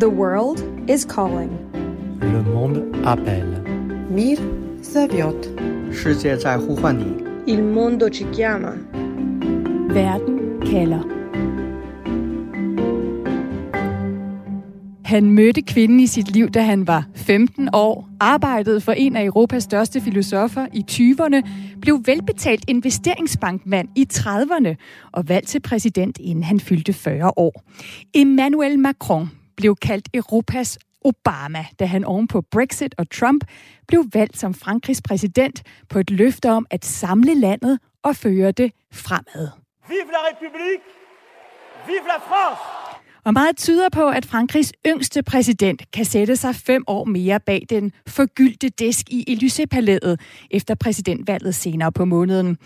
The world is calling. Le monde appelle. Mir zaviot. 世界在呼唤你。Il mondo ci chiama. Verden kalder. Han mødte kvinden i sit liv, da han var 15 år, arbejdede for en af Europas største filosofer i 20'erne, blev velbetalt investeringsbankmand i 30'erne og valgt til præsident, inden han fyldte 40 år. Emmanuel Macron blev kaldt Europas Obama, da han oven på Brexit og Trump blev valgt som Frankrigs præsident på et løfte om at samle landet og føre det fremad. Vive la République! Vive la France! Og meget tyder på, at Frankrigs yngste præsident kan sætte sig fem år mere bag den forgyldte disk i Élysée-palæet efter præsidentvalget senere på måneden.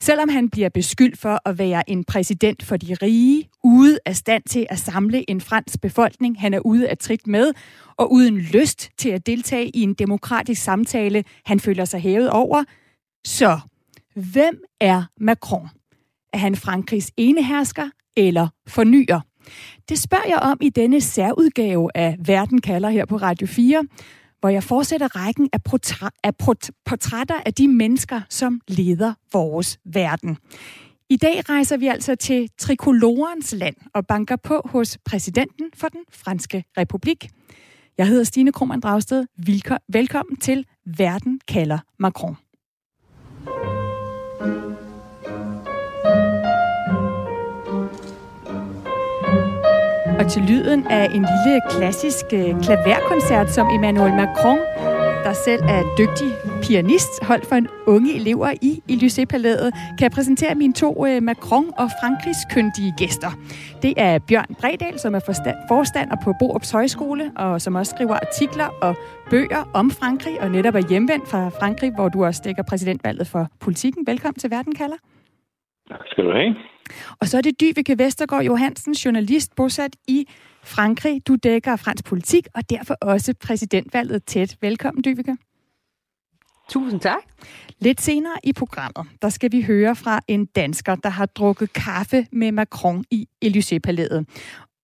Selvom han bliver beskyldt for at være en præsident for de rige, ude af stand til at samle en fransk befolkning, han er ude af trit med, og uden lyst til at deltage i en demokratisk samtale, han føler sig hævet over. Så, hvem er Macron? Er han Frankrigs enehersker eller fornyer? Det spørger jeg om i denne særudgave af Verden kalder her på Radio 4, hvor jeg fortsætter rækken af, portræ- af port- portrætter af de mennesker, som leder vores verden. I dag rejser vi altså til trikolorens land og banker på hos præsidenten for den franske republik. Jeg hedder Stine Krohmann Dragsted. Velkommen til Verden kalder Macron. Og til lyden af en lille klassisk øh, klaverkoncert, som Emmanuel Macron, der selv er dygtig pianist, holdt for en unge elever i Élysée-palæet, kan jeg præsentere mine to øh, Macron og Frankrigs kyndige gæster. Det er Bjørn Bredal, som er forstander på Borups Højskole, og som også skriver artikler og bøger om Frankrig, og netop er hjemvendt fra Frankrig, hvor du også dækker præsidentvalget for politikken. Velkommen til Verden kalder. Tak skal du have. Og så er det Dyvike Vestergaard Johansen, journalist bosat i Frankrig. Du dækker fransk politik, og derfor også præsidentvalget tæt. Velkommen, Dyvike. Tusind tak. Lidt senere i programmet, der skal vi høre fra en dansker, der har drukket kaffe med Macron i Élysée-palæet.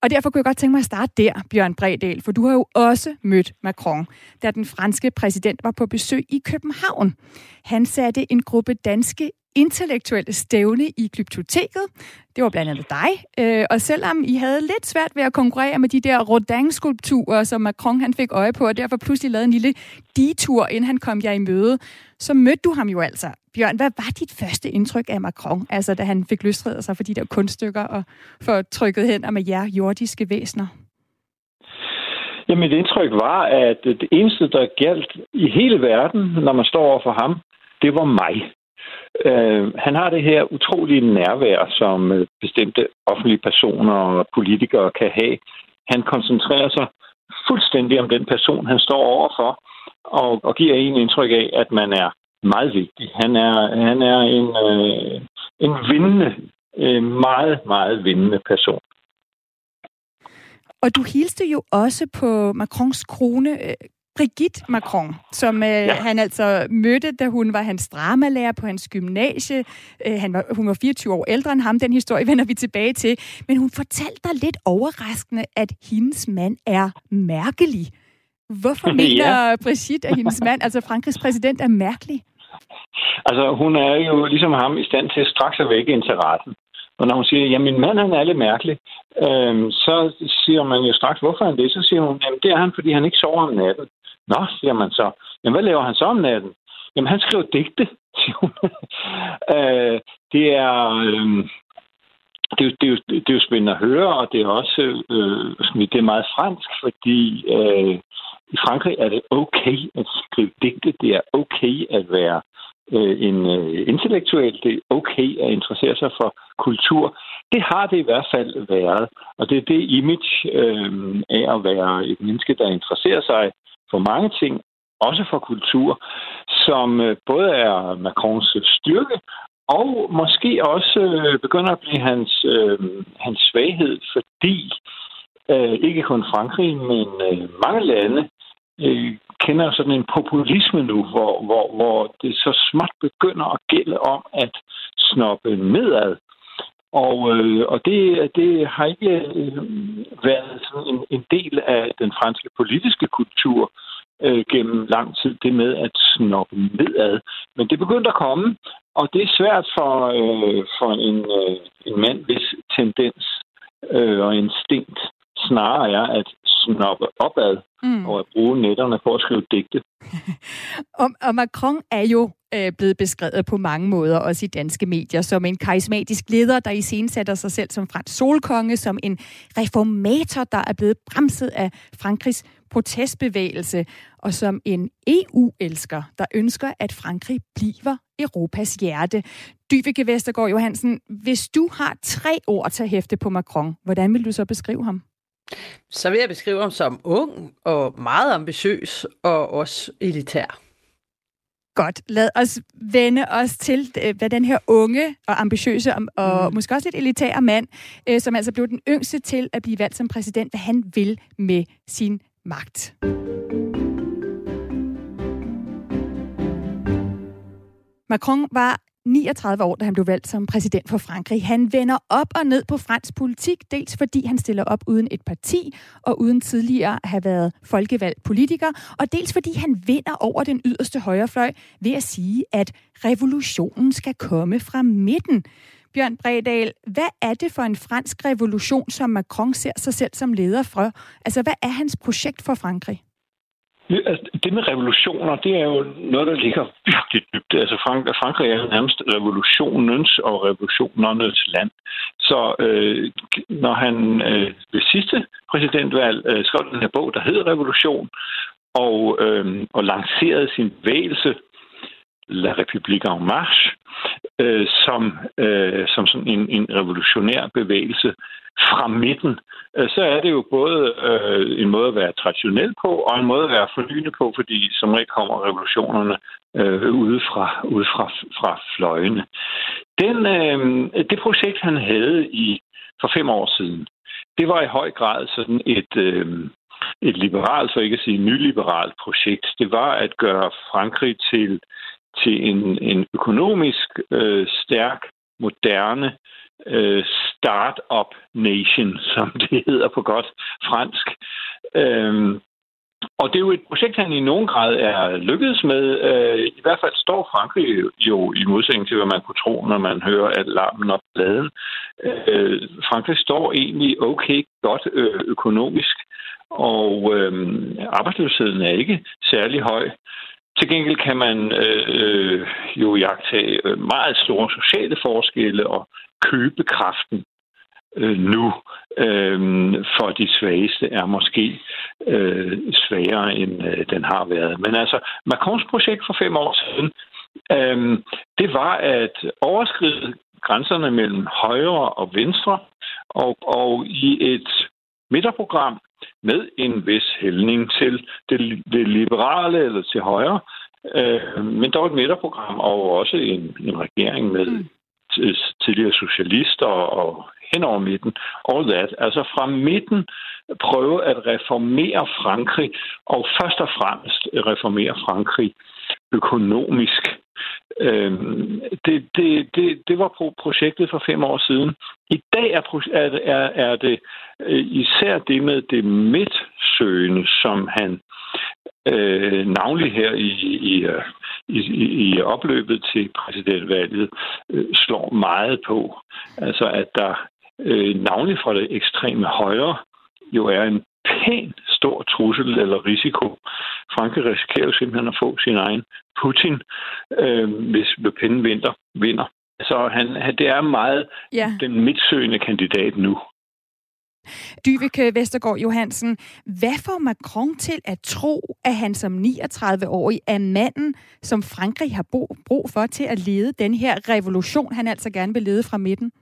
Og derfor kunne jeg godt tænke mig at starte der, Bjørn Bredal, for du har jo også mødt Macron, da den franske præsident var på besøg i København. Han satte en gruppe danske intellektuelle stævne i Glyptoteket. Det var blandt andet dig. Øh, og selvom I havde lidt svært ved at konkurrere med de der Rodin-skulpturer, som Macron han fik øje på, og derfor pludselig lavede en lille detur, inden han kom jer i møde, så mødte du ham jo altså. Bjørn, hvad var dit første indtryk af Macron, altså da han fik løsredet sig for de der kunststykker og for trykket hen og med jer jordiske væsener? Ja, mit indtryk var, at det eneste, der galt i hele verden, når man står over for ham, det var mig. Øh, han har det her utrolige nærvær, som øh, bestemte offentlige personer og politikere kan have. Han koncentrerer sig fuldstændig om den person, han står overfor, og, og giver en indtryk af, at man er meget vigtig. Han er, han er en, øh, en vindende, øh, meget, meget vindende person. Og du hilste jo også på Macrons krone, øh, Brigitte Macron, som øh, ja. han altså mødte, da hun var hans dramalærer på hans gymnasie. Øh, han var, hun var 24 år ældre end ham. Den historie vender vi tilbage til. Men hun fortalte dig lidt overraskende, at hendes mand er mærkelig. Hvorfor mener ja. Brigitte, at hendes mand, altså Frankrigs præsident, er mærkelig? Altså, hun er jo ligesom ham i stand til straks at vække interessen. Og når hun siger, at min mand han er lidt mærkelig, øhm, så siger man jo straks, hvorfor er han det? Så siger hun, at det er han, fordi han ikke sover om natten. Nå, siger man så. Men hvad laver han så om natten? Jamen, han skriver digte, siger hun. øh, det er... Øh, det, er, det, er jo, det er jo spændende at høre, og det er også øh, det er meget fransk, fordi øh, i Frankrig er det okay at skrive digte. Det er okay at være øh, en øh, intellektuel. Det er okay at interessere sig for kultur. Det har det i hvert fald været, og det er det image øh, af at være et menneske, der interesserer sig for mange ting, også for kultur, som øh, både er Macrons øh, styrke, og måske også øh, begynder at blive hans, øh, hans svaghed, fordi øh, ikke kun Frankrig, men øh, mange lande øh, kender sådan en populisme nu, hvor, hvor, hvor det så småt begynder at gælde om at snoppe nedad. Og, øh, og det, det har ikke øh, været sådan en en del af den franske politiske kultur øh, gennem lang tid, det med at snoppe nedad. Men det begyndte at komme, og det er svært for, øh, for en, øh, en mand, hvis tendens øh, og instinkt snarere er at snoppe opad mm. og at bruge netterne for at skrive digte. og, og Macron er jo øh, blevet beskrevet på mange måder, også i danske medier, som en karismatisk leder, der i scenen sætter sig selv som fransk solkonge, som en reformator, der er blevet bremset af Frankrigs protestbevægelse, og som en EU-elsker, der ønsker, at Frankrig bliver Europas hjerte. Dyvike Vestergaard Johansen, hvis du har tre ord til at hæfte på Macron, hvordan vil du så beskrive ham? Så vil jeg beskrive ham som ung og meget ambitiøs og også elitær. Godt. Lad os vende os til, øh, hvad den her unge og ambitiøse og, mm. måske også lidt elitære mand, øh, som altså blev den yngste til at blive valgt som præsident, hvad han vil med sin magt. Macron var 39 år, da han blev valgt som præsident for Frankrig. Han vender op og ned på fransk politik, dels fordi han stiller op uden et parti og uden tidligere at have været folkevalgt politiker, og dels fordi han vinder over den yderste højrefløj ved at sige, at revolutionen skal komme fra midten. Bjørn Bredal, hvad er det for en fransk revolution, som Macron ser sig selv som leder for? Altså, hvad er hans projekt for Frankrig? Altså, det med revolutioner, det er jo noget, der ligger virkelig dybt. Altså Frank- Frankrig er nærmest revolutionens og revolutionernes land. Så øh, når han øh, ved sidste præsidentvalg øh, skrev den her bog, der hedder Revolution, og, øh, og lancerede sin bevægelse, La République en Marche, øh, som, øh, som sådan en, en revolutionær bevægelse fra midten, øh, så er det jo både øh, en måde at være traditionel på, og en måde at være fornyende på, fordi som regel kommer revolutionerne øh, ude, fra, ude fra, fra fløjene. Den, øh, det projekt, han havde i for fem år siden, det var i høj grad sådan et, øh, et liberalt, for ikke at sige nyliberalt projekt. Det var at gøre Frankrig til, til en, en økonomisk øh, stærk, moderne øh, start-up nation, som det hedder på godt fransk. Øhm, og det er jo et projekt, han i nogen grad er lykkedes med. Øh, I hvert fald står Frankrig jo i modsætning til, hvad man kunne tro, når man hører alarmen larmen og bladen. Øh, Frankrig står egentlig okay godt øh, økonomisk, og øh, arbejdsløsheden er ikke særlig høj. Til gengæld kan man øh, øh jo jagtage øh, meget store sociale forskelle og købekraften øh, nu øh, for de svageste er måske øh, sværere, end øh, den har været. Men altså, Macrons projekt for fem år siden, øh, det var at overskride grænserne mellem højre og venstre, og, og i et midterprogram med en vis hældning til det, det liberale eller til højre, øh, men dog et midterprogram og også en, en regering med mm tidligere socialister og hen over midten. All that. Altså fra midten prøve at reformere Frankrig, og først og fremmest reformere Frankrig økonomisk. Øhm, det, det, det, det var projektet for fem år siden. I dag er, er, er det øh, især det med det midtsøgende, som han øh, navnlig her i, øh, i, i, i opløbet til præsidentvalget øh, slår meget på. Altså at der øh, navnlig fra det ekstreme højre jo er en pæn stor trussel eller risiko. Frankrig risikerer jo simpelthen at få sin egen Putin, øh, hvis Le Pen vinder. vinder. Så han, det er meget ja. den midtsøgende kandidat nu. Dyveke Vestergaard Johansen, hvad får Macron til at tro, at han som 39-årig er manden, som Frankrig har brug for til at lede den her revolution, han altså gerne vil lede fra midten?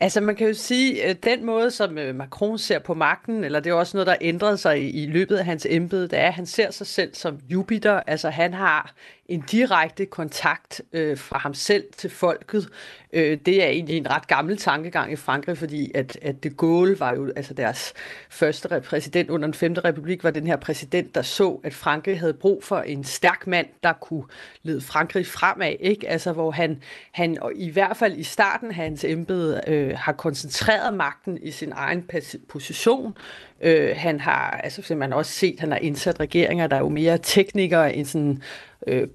Altså man kan jo sige, at den måde, som øh, Macron ser på magten, eller det er også noget, der ændrede sig i, i løbet af hans embede, det er, at han ser sig selv som Jupiter. Altså han har en direkte kontakt øh, fra ham selv til folket. Øh, det er egentlig en ret gammel tankegang i Frankrig, fordi at, at de Gaulle var jo altså deres første præsident under den 5. republik, var den her præsident, der så, at Frankrig havde brug for en stærk mand, der kunne lede Frankrig fremad, ikke? Altså, hvor han, han i hvert fald i starten af hans embede øh, har koncentreret magten i sin egen position, Øh, han har, altså man har også set, han har indsat regeringer, der er jo mere teknikere end sådan øh,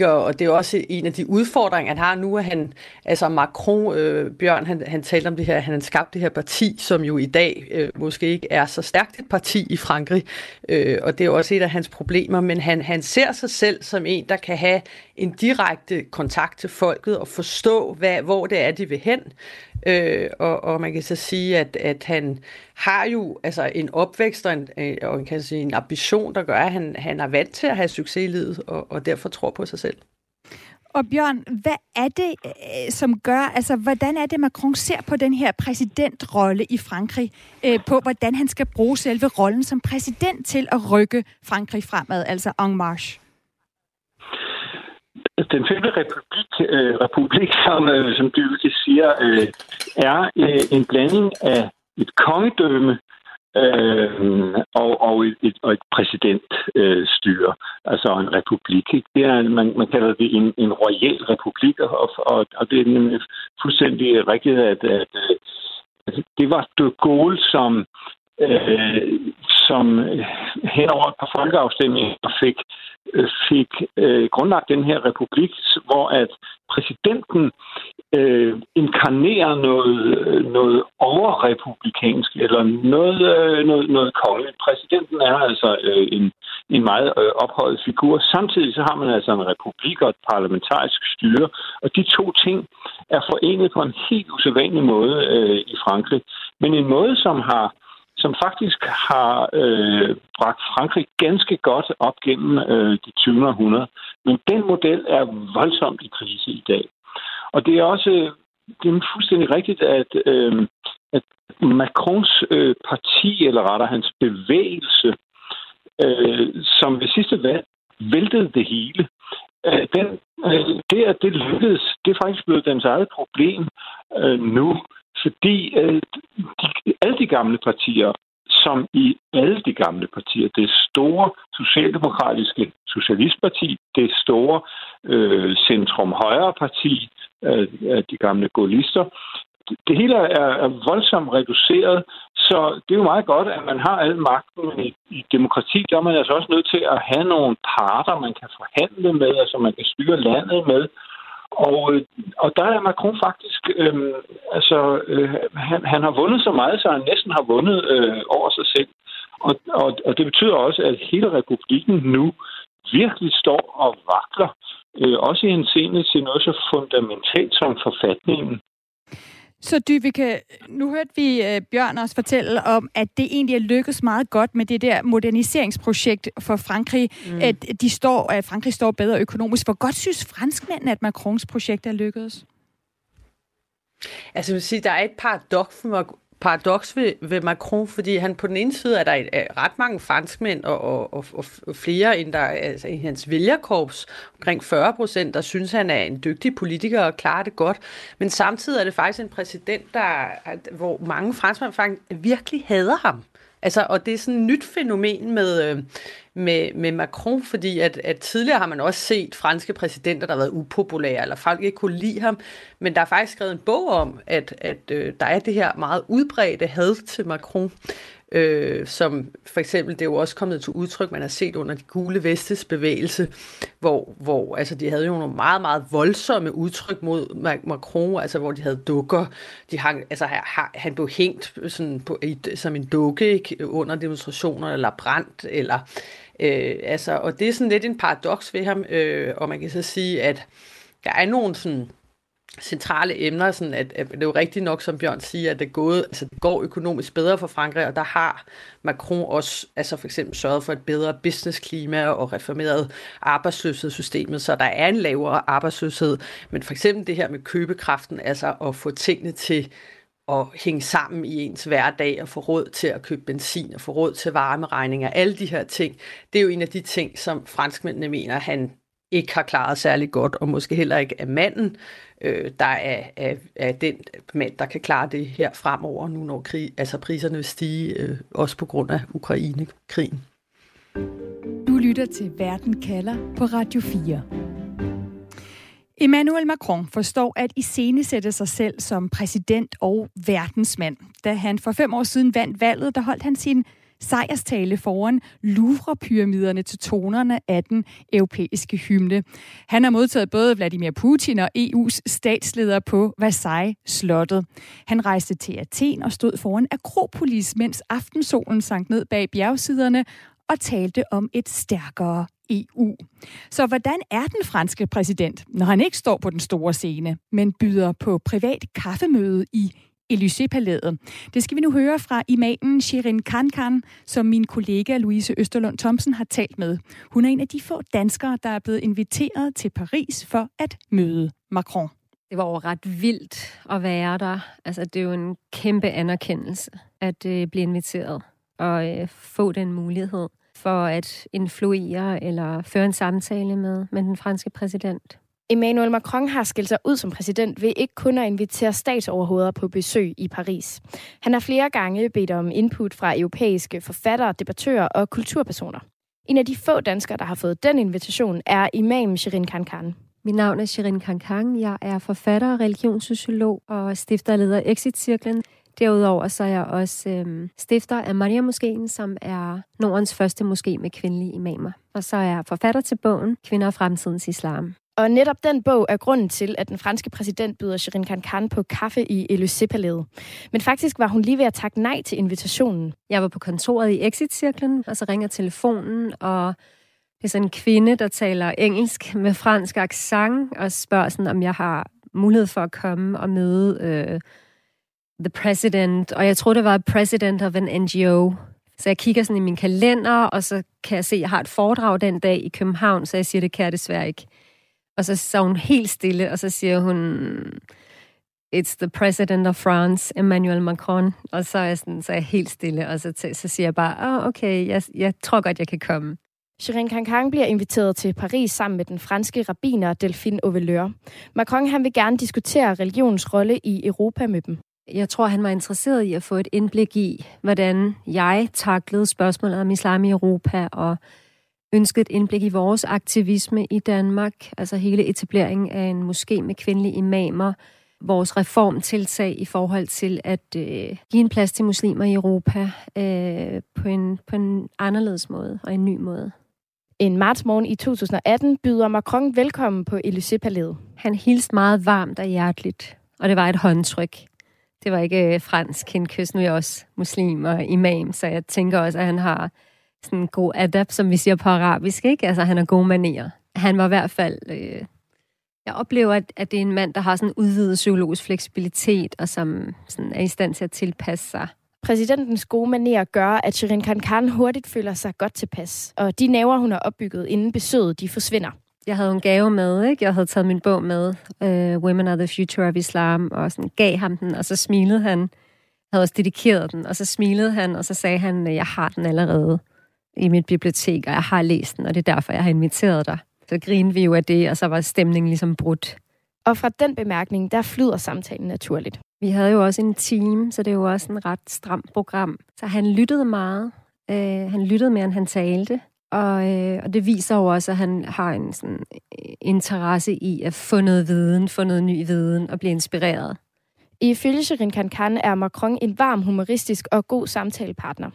og det er også en af de udfordringer, han har nu, at han, altså Macron, øh, Bjørn, han, han talte om det her, han har skabt det her parti, som jo i dag øh, måske ikke er så stærkt et parti i Frankrig, øh, og det er også et af hans problemer, men han, han ser sig selv som en, der kan have en direkte kontakt til folket og forstå, hvad, hvor det er, de vil hen. Øh, og, og man kan så sige, at, at han har jo altså en opvækst og en, øh, og en, kan sige, en ambition, der gør, at han, han er vant til at have succes i livet, og, og derfor tror på sig selv. Og Bjørn, hvad er det, øh, som gør, altså hvordan er det, Macron ser på den her præsidentrolle i Frankrig, øh, på hvordan han skal bruge selve rollen som præsident til at rykke Frankrig fremad, altså en marche? Den femte republik, øh, republik som, øh, som Dyvike siger, øh, er øh, en blanding af et kongedømme øh, og, og, et, og et præsidentstyre, øh, altså en republik. Det er, man, man kalder det en, en royal republik, og, og, og det er fuldstændig rigtigt, at, at, at det var de Gaulle, som øh, som øh, hen over et par folkeafstemninger fik, øh, fik øh, grundlagt den her republik, hvor at præsidenten øh, inkarnerer noget, noget overrepublikansk, eller noget, øh, noget, noget kongeligt. Præsidenten er altså øh, en, en meget øh, ophøjet figur. Samtidig så har man altså en republik og et parlamentarisk styre, og de to ting er forenet på en helt usædvanlig måde øh, i Frankrig. Men en måde, som har som faktisk har øh, bragt Frankrig ganske godt op gennem øh, de 20. århundrede. Men den model er voldsomt i krise i dag. Og det er også det er fuldstændig rigtigt, at, øh, at Macrons øh, parti, eller rettere hans bevægelse, øh, som ved sidste valg væltede det hele, øh, den, øh, det, at det lykkedes, det er faktisk blevet dens eget problem øh, nu. Fordi øh, de, alle de gamle partier, som i alle de gamle partier, det store socialdemokratiske socialistparti, det store øh, centrum-højre parti, øh, de gamle gaullister, det hele er, er voldsomt reduceret, så det er jo meget godt, at man har al magten i, i demokrati. Der er man altså også nødt til at have nogle parter, man kan forhandle med, altså man kan styre landet med. Og, øh, og der er Macron faktisk, øh, altså, øh, han, han har vundet så meget, så han næsten har vundet øh, over sig selv. Og, og, og det betyder også, at hele republikken nu virkelig står og vakler, øh, også i en scene til noget så fundamentalt som forfatningen. Så Dyvike, nu hørte vi uh, Bjørn også fortælle om, at det egentlig er lykkedes meget godt med det der moderniseringsprojekt for Frankrig. Mm. At, de står, at Frankrig står bedre økonomisk. Hvor godt synes franskmændene, at Macrons projekt er lykkedes? Altså, jeg vil sige, der er et paradoks for, paradoks ved, ved Macron, fordi han på den ene side er der et, er ret mange franskmænd og, og, og, og flere end der altså i hans vælgerkorps, omkring 40 procent, der synes, han er en dygtig politiker og klarer det godt. Men samtidig er det faktisk en præsident, der, hvor mange franskmænd faktisk virkelig hader ham. Altså, og det er sådan et nyt fænomen med, øh, med, med Macron, fordi at, at tidligere har man også set franske præsidenter, der har været upopulære, eller folk ikke kunne lide ham, men der er faktisk skrevet en bog om, at, at øh, der er det her meget udbredte had til Macron, øh, som for eksempel, det er jo også kommet til udtryk, man har set under de gule vestes bevægelse, hvor, hvor altså, de havde jo nogle meget, meget voldsomme udtryk mod Macron, altså hvor de havde dukker, de hang, altså han blev hængt sådan på, som en dukke ikke, under demonstrationer, eller brændt, eller øh, altså, og det er sådan lidt en paradoks ved ham, øh, og man kan så sige, at der er nogle sådan centrale emner, sådan at, at det er jo rigtigt nok, som Bjørn siger, at det, gået, altså det går økonomisk bedre for Frankrig, og der har Macron også altså for eksempel sørget for et bedre businessklima og reformeret arbejdsløshedssystemet, så der er en lavere arbejdsløshed. Men for eksempel det her med købekraften, altså at få tingene til at hænge sammen i ens hverdag og få råd til at købe benzin og få råd til varmeregninger, alle de her ting, det er jo en af de ting, som franskmændene mener, han ikke har klaret særlig godt, og måske heller ikke er manden, øh, der er, er, er den mand, der kan klare det her fremover, nu når krig, altså priserne vil stige, øh, også på grund af Ukraine-krigen. Du lytter til Verden kalder på Radio 4. Emmanuel Macron forstår at iscenesætte sig selv som præsident og verdensmand. Da han for fem år siden vandt valget, der holdt han sin sejrstale foran Louvre-pyramiderne til tonerne af den europæiske hymne. Han har modtaget både Vladimir Putin og EU's statsleder på Versailles-slottet. Han rejste til Athen og stod foran Akropolis, mens aftensolen sank ned bag bjergsiderne og talte om et stærkere EU. Så hvordan er den franske præsident, når han ikke står på den store scene, men byder på privat kaffemøde i Élysée-palæet. Det skal vi nu høre fra imamen Shirin Kankan, som min kollega Louise Østerlund Thomsen har talt med. Hun er en af de få danskere, der er blevet inviteret til Paris for at møde Macron. Det var jo ret vildt at være der. Altså, det er jo en kæmpe anerkendelse at øh, blive inviteret og øh, få den mulighed for at influere eller føre en samtale med, med den franske præsident. Emmanuel Macron har skilt sig ud som præsident ved ikke kun at invitere statsoverhoveder på besøg i Paris. Han har flere gange bedt om input fra europæiske forfattere, debattører og kulturpersoner. En af de få danskere, der har fået den invitation, er imam Shirin Kankan. Mit navn er Shirin Kankan. Jeg er forfatter, religionssociolog og stifter og leder Exit-cirklen. Derudover så er jeg også øhm, stifter af Maria Moskeen, som er Nordens første moské med kvindelige imamer. Og så er jeg forfatter til bogen Kvinder og fremtidens islam. Og netop den bog er grunden til, at den franske præsident byder Shirin Khan på kaffe i Élysée-palæet. Men faktisk var hun lige ved at takke nej til invitationen. Jeg var på kontoret i Exit-cirklen, og så ringer telefonen, og det er sådan en kvinde, der taler engelsk med fransk accent, og spørger sådan, om jeg har mulighed for at komme og møde øh, the president. Og jeg tror, det var president of an NGO. Så jeg kigger sådan i min kalender, og så kan jeg se, at jeg har et foredrag den dag i København, så jeg siger, det kan jeg desværre ikke. Og så så hun helt stille, og så siger hun, It's the president of France, Emmanuel Macron. Og så er jeg, sådan, så er jeg helt stille, og så, så siger jeg bare, oh, okay, jeg, jeg tror godt, jeg kan komme. Shirin Kankang bliver inviteret til Paris sammen med den franske rabbiner Delphine Auveleur. Macron han vil gerne diskutere religionens rolle i Europa med dem. Jeg tror, han var interesseret i at få et indblik i, hvordan jeg taklede spørgsmålet om islam i Europa, og ønsket et indblik i vores aktivisme i Danmark, altså hele etableringen af en moské med kvindelige imamer, vores reformtiltag i forhold til at øh, give en plads til muslimer i Europa øh, på, en, på en anderledes måde og en ny måde. En martsmorgen i 2018 byder Macron velkommen på Élysée-palæet. Han hilste meget varmt og hjerteligt, og det var et håndtryk. Det var ikke øh, fransk kindkys, nu er jeg også muslim og imam, så jeg tænker også, at han har sådan en god adapt, som vi siger på arabisk, ikke? Altså, han har gode manier. Han var i hvert fald... Øh, jeg oplever, at, at det er en mand, der har sådan udvidet psykologisk fleksibilitet, og som sådan er i stand til at tilpasse sig. Præsidentens gode manerer gør, at Shirin Khan hurtigt føler sig godt tilpas, og de naver, hun har opbygget inden besøget, de forsvinder. Jeg havde en gave med, ikke? Jeg havde taget min bog med, uh, Women are the Future of Islam, og sådan gav ham den, og så smilede han. Jeg havde også dedikeret den, og så smilede han, og så sagde han, jeg har den allerede i mit bibliotek, og jeg har læst den, og det er derfor, jeg har inviteret dig. Så grinede vi jo af det, og så var stemningen ligesom brudt. Og fra den bemærkning, der flyder samtalen naturligt. Vi havde jo også en team, så det er jo også en ret stramt program. Så han lyttede meget. Øh, han lyttede mere, end han talte. Og, øh, og det viser jo også, at han har en sådan, interesse i at få noget viden, få noget ny viden og blive inspireret. Ifølge Shirin Kankan er Macron en varm, humoristisk og god samtalepartner.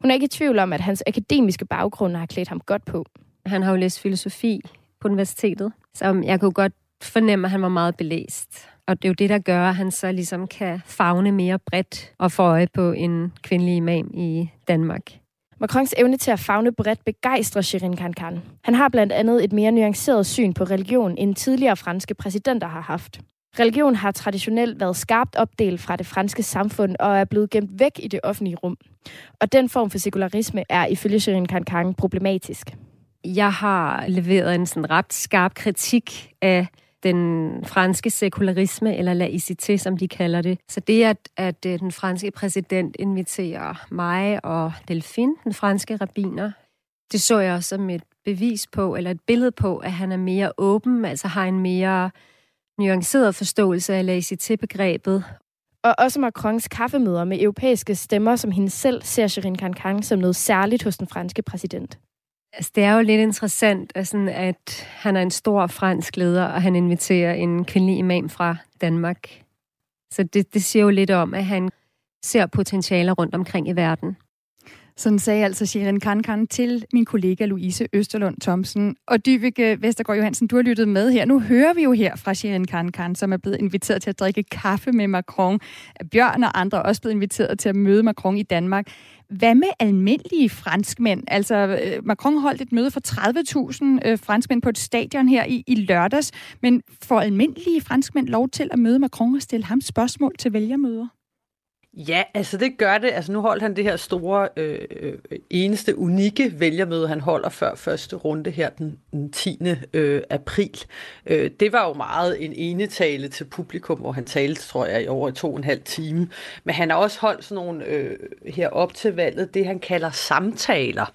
Hun er ikke i tvivl om, at hans akademiske baggrund har klædt ham godt på. Han har jo læst filosofi på universitetet, så jeg kunne godt fornemme, at han var meget belæst. Og det er jo det, der gør, at han så ligesom kan fagne mere bredt og få øje på en kvindelig imam i Danmark. Macrons evne til at fagne bredt begejstrer Shirin Kankan. Han har blandt andet et mere nuanceret syn på religion, end tidligere franske præsidenter har haft. Religion har traditionelt været skarpt opdelt fra det franske samfund og er blevet gemt væk i det offentlige rum. Og den form for sekularisme er ifølge Shirin Kankang problematisk. Jeg har leveret en sådan ret skarp kritik af den franske sekularisme, eller laicité, som de kalder det. Så det, at, at øh, den franske præsident inviterer mig og Delphine, den franske rabiner, det så jeg som et bevis på, eller et billede på, at han er mere åben, altså har en mere nuanceret forståelse af laicité-begrebet. Og også Macrons kaffemøder med europæiske stemmer, som hende selv ser Shirin Khan som noget særligt hos den franske præsident. Altså, det er jo lidt interessant, altså, at han er en stor fransk leder, og han inviterer en kvindelig imam fra Danmark. Så det, det siger jo lidt om, at han ser potentialer rundt omkring i verden. Sådan sagde altså Shirin Kankan til min kollega Louise Østerlund Thomsen. Og Dyvike øh, Vestergaard Johansen, du har lyttet med her. Nu hører vi jo her fra Shirin Kankan, som er blevet inviteret til at drikke kaffe med Macron. Bjørn og andre er også blevet inviteret til at møde Macron i Danmark. Hvad med almindelige franskmænd? Altså, øh, Macron holdt et møde for 30.000 øh, franskmænd på et stadion her i, i lørdags. Men får almindelige franskmænd lov til at møde Macron og stille ham spørgsmål til vælgermøder? Ja, altså det gør det. Altså nu holdt han det her store, øh, øh eneste unikke vælgermøde, han holder før første runde her den, den 10. Øh, april. Øh, det var jo meget en enetale til publikum, hvor han talte, tror jeg, i over to og en halv time. Men han har også holdt sådan nogle øh, her op til valget, det han kalder samtaler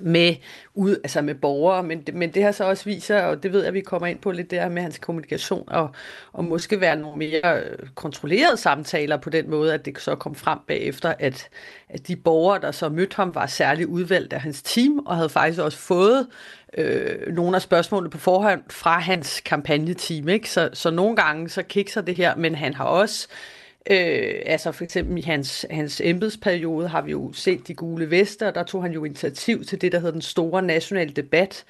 med, ud, altså med borgere, men, men det har så også viser, og det ved jeg, at vi kommer ind på lidt der med hans kommunikation, og, og måske være nogle mere øh, kontrollerede samtaler på den måde, at det så kom frem bagefter, at, at de borgere, der så mødte ham, var særligt udvalgt af hans team, og havde faktisk også fået øh, nogle af spørgsmålene på forhånd fra hans kampagneteam. Ikke? Så, så nogle gange så kikser det her, men han har også Øh, Øh, altså for eksempel i hans, hans embedsperiode har vi jo set de gule vester, og der tog han jo initiativ til det, der hedder den store nationale debat,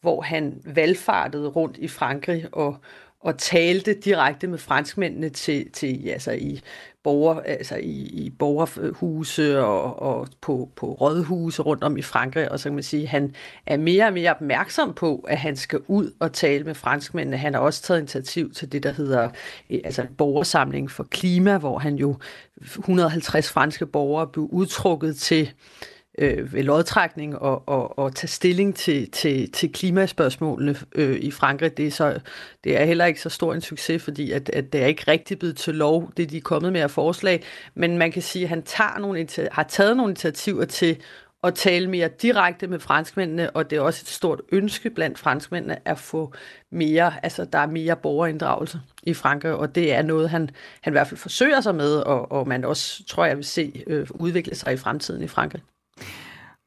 hvor han valgfartede rundt i Frankrig og, og talte direkte med franskmændene til, til altså i borger, altså i, i borgerhuse og, og på, på rådhuse rundt om i Frankrig, og så kan man sige, at han er mere og mere opmærksom på, at han skal ud og tale med franskmændene. Han har også taget initiativ til det, der hedder eh, altså borgersamling for klima, hvor han jo 150 franske borgere blev udtrukket til øh, Øh, ved lodtrækning og, og, og tage stilling til, til, til klimaspørgsmålene øh, i Frankrig. Det er, så, det er heller ikke så stor en succes, fordi at, at det er ikke rigtig blevet til lov, det de er kommet med af forslag. Men man kan sige, at han tager nogle, har taget nogle initiativer til at tale mere direkte med franskmændene, og det er også et stort ønske blandt franskmændene at få mere, altså der er mere borgerinddragelse i Frankrig, og det er noget, han, han i hvert fald forsøger sig med, og, og man også, tror jeg, vil se øh, udvikle sig i fremtiden i Frankrig.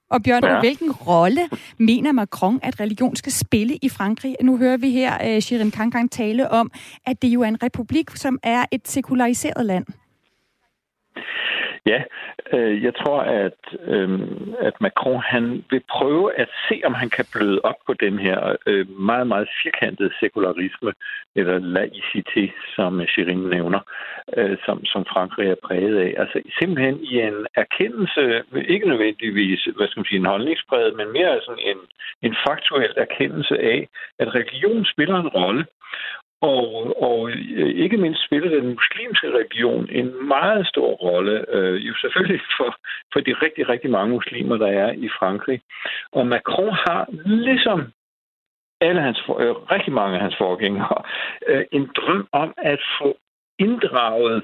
Og Bjørn, ja. hvilken rolle mener Macron, at religion skal spille i Frankrig? Nu hører vi her uh, Shirin Kangang tale om, at det jo er en republik, som er et sekulariseret land. Ja, øh, jeg tror, at, øh, at Macron han vil prøve at se, om han kan bløde op på den her øh, meget, meget firkantede sekularisme, eller laicité, som Shirin nævner, øh, som, som Frankrig er præget af. Altså simpelthen i en erkendelse, ikke nødvendigvis hvad skal man sige, en holdningspræget, men mere sådan en, en faktuel erkendelse af, at religion spiller en rolle, og, og øh, ikke mindst spiller den muslimske religion en meget stor rolle, øh, jo selvfølgelig for, for de rigtig, rigtig mange muslimer, der er i Frankrig. Og Macron har ligesom alle hans, øh, rigtig mange af hans forgængere, øh, en drøm om at få inddraget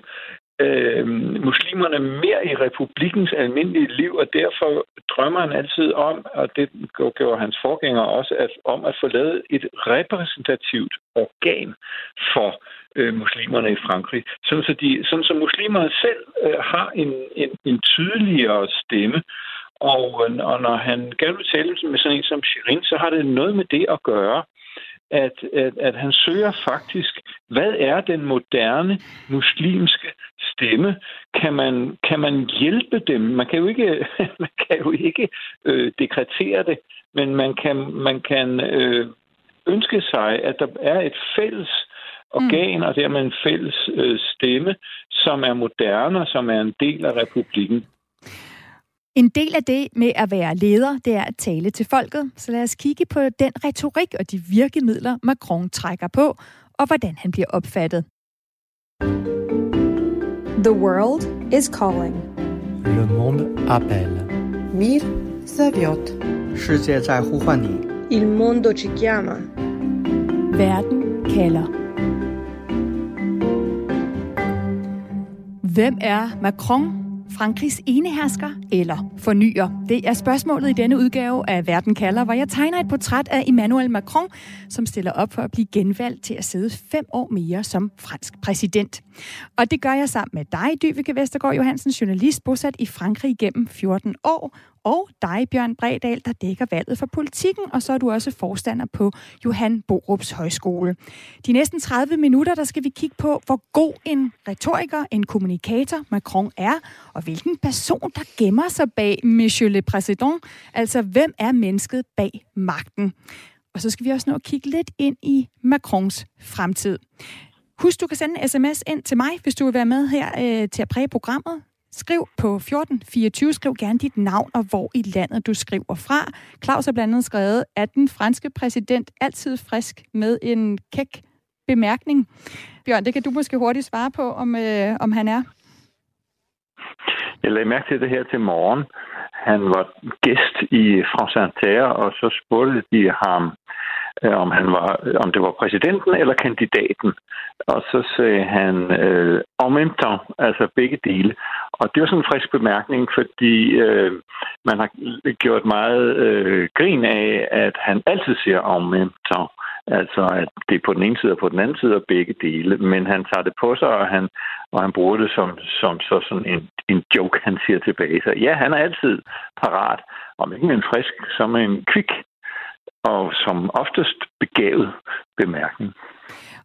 øh, muslimerne mere i republikens almindelige liv, og derfor drømmer han altid om, og det gjorde hans forgængere også, at, om at få lavet et repræsentativt organ for øh, muslimerne i Frankrig, sådan så, de, sådan så muslimerne selv øh, har en, en, en tydeligere stemme, og, og når han gerne vil tale med sådan en som Shirin, så har det noget med det at gøre, at, at, at han søger faktisk, hvad er den moderne muslimske stemme? Kan man, kan man hjælpe dem? Man kan jo ikke, man kan jo ikke øh, dekretere det, men man kan, man kan øh, ønske sig, at der er et fælles organ, mm. og dermed en fælles øh, stemme, som er moderne og som er en del af republikken. En del af det med at være leder, det er at tale til folket. Så lad os kigge på den retorik og de virkemidler, Macron trækker på, og hvordan han bliver opfattet. The world is calling. Le monde appelle. Mir zaviot. Il mondo ci chiama. Verden kalder. Hvem er Macron? Frankrigs enehersker eller fornyer? Det er spørgsmålet i denne udgave af Verden kalder, hvor jeg tegner et portræt af Emmanuel Macron, som stiller op for at blive genvalgt til at sidde fem år mere som fransk præsident. Og det gør jeg sammen med dig, Dyvike Vestergaard Johansen, journalist bosat i Frankrig gennem 14 år, og dig, Bjørn Bredal, der dækker valget for politikken, og så er du også forstander på Johan Borups Højskole. De næsten 30 minutter, der skal vi kigge på, hvor god en retoriker, en kommunikator Macron er, og hvilken person, der gemmer sig bag Monsieur le Président, altså hvem er mennesket bag magten. Og så skal vi også nå at kigge lidt ind i Macrons fremtid. Husk, du kan sende en sms ind til mig, hvis du vil være med her øh, til at præge programmet. Skriv på 1424, skriv gerne dit navn og hvor i landet du skriver fra. Claus har blandt andet skrevet, at den franske præsident altid frisk med en kæk bemærkning. Bjørn, det kan du måske hurtigt svare på, om, øh, om han er. Jeg lagde mærke til det her til morgen. Han var gæst i France Inter, og så spurgte de ham, øh, om han var, om det var præsidenten eller kandidaten. Og så sagde han øh, en même temps, altså begge dele. Og det var sådan en frisk bemærkning, fordi øh, man har gjort meget øh, grin af, at han altid siger en même temps. Altså, at det er på den ene side og på den anden side og begge dele. Men han tager det på sig, og han, og han bruger det som, som så sådan en, en joke, han siger tilbage. Så ja, han er altid parat. Om ikke med en frisk, så med en kvik og som oftest begavet bemærkning.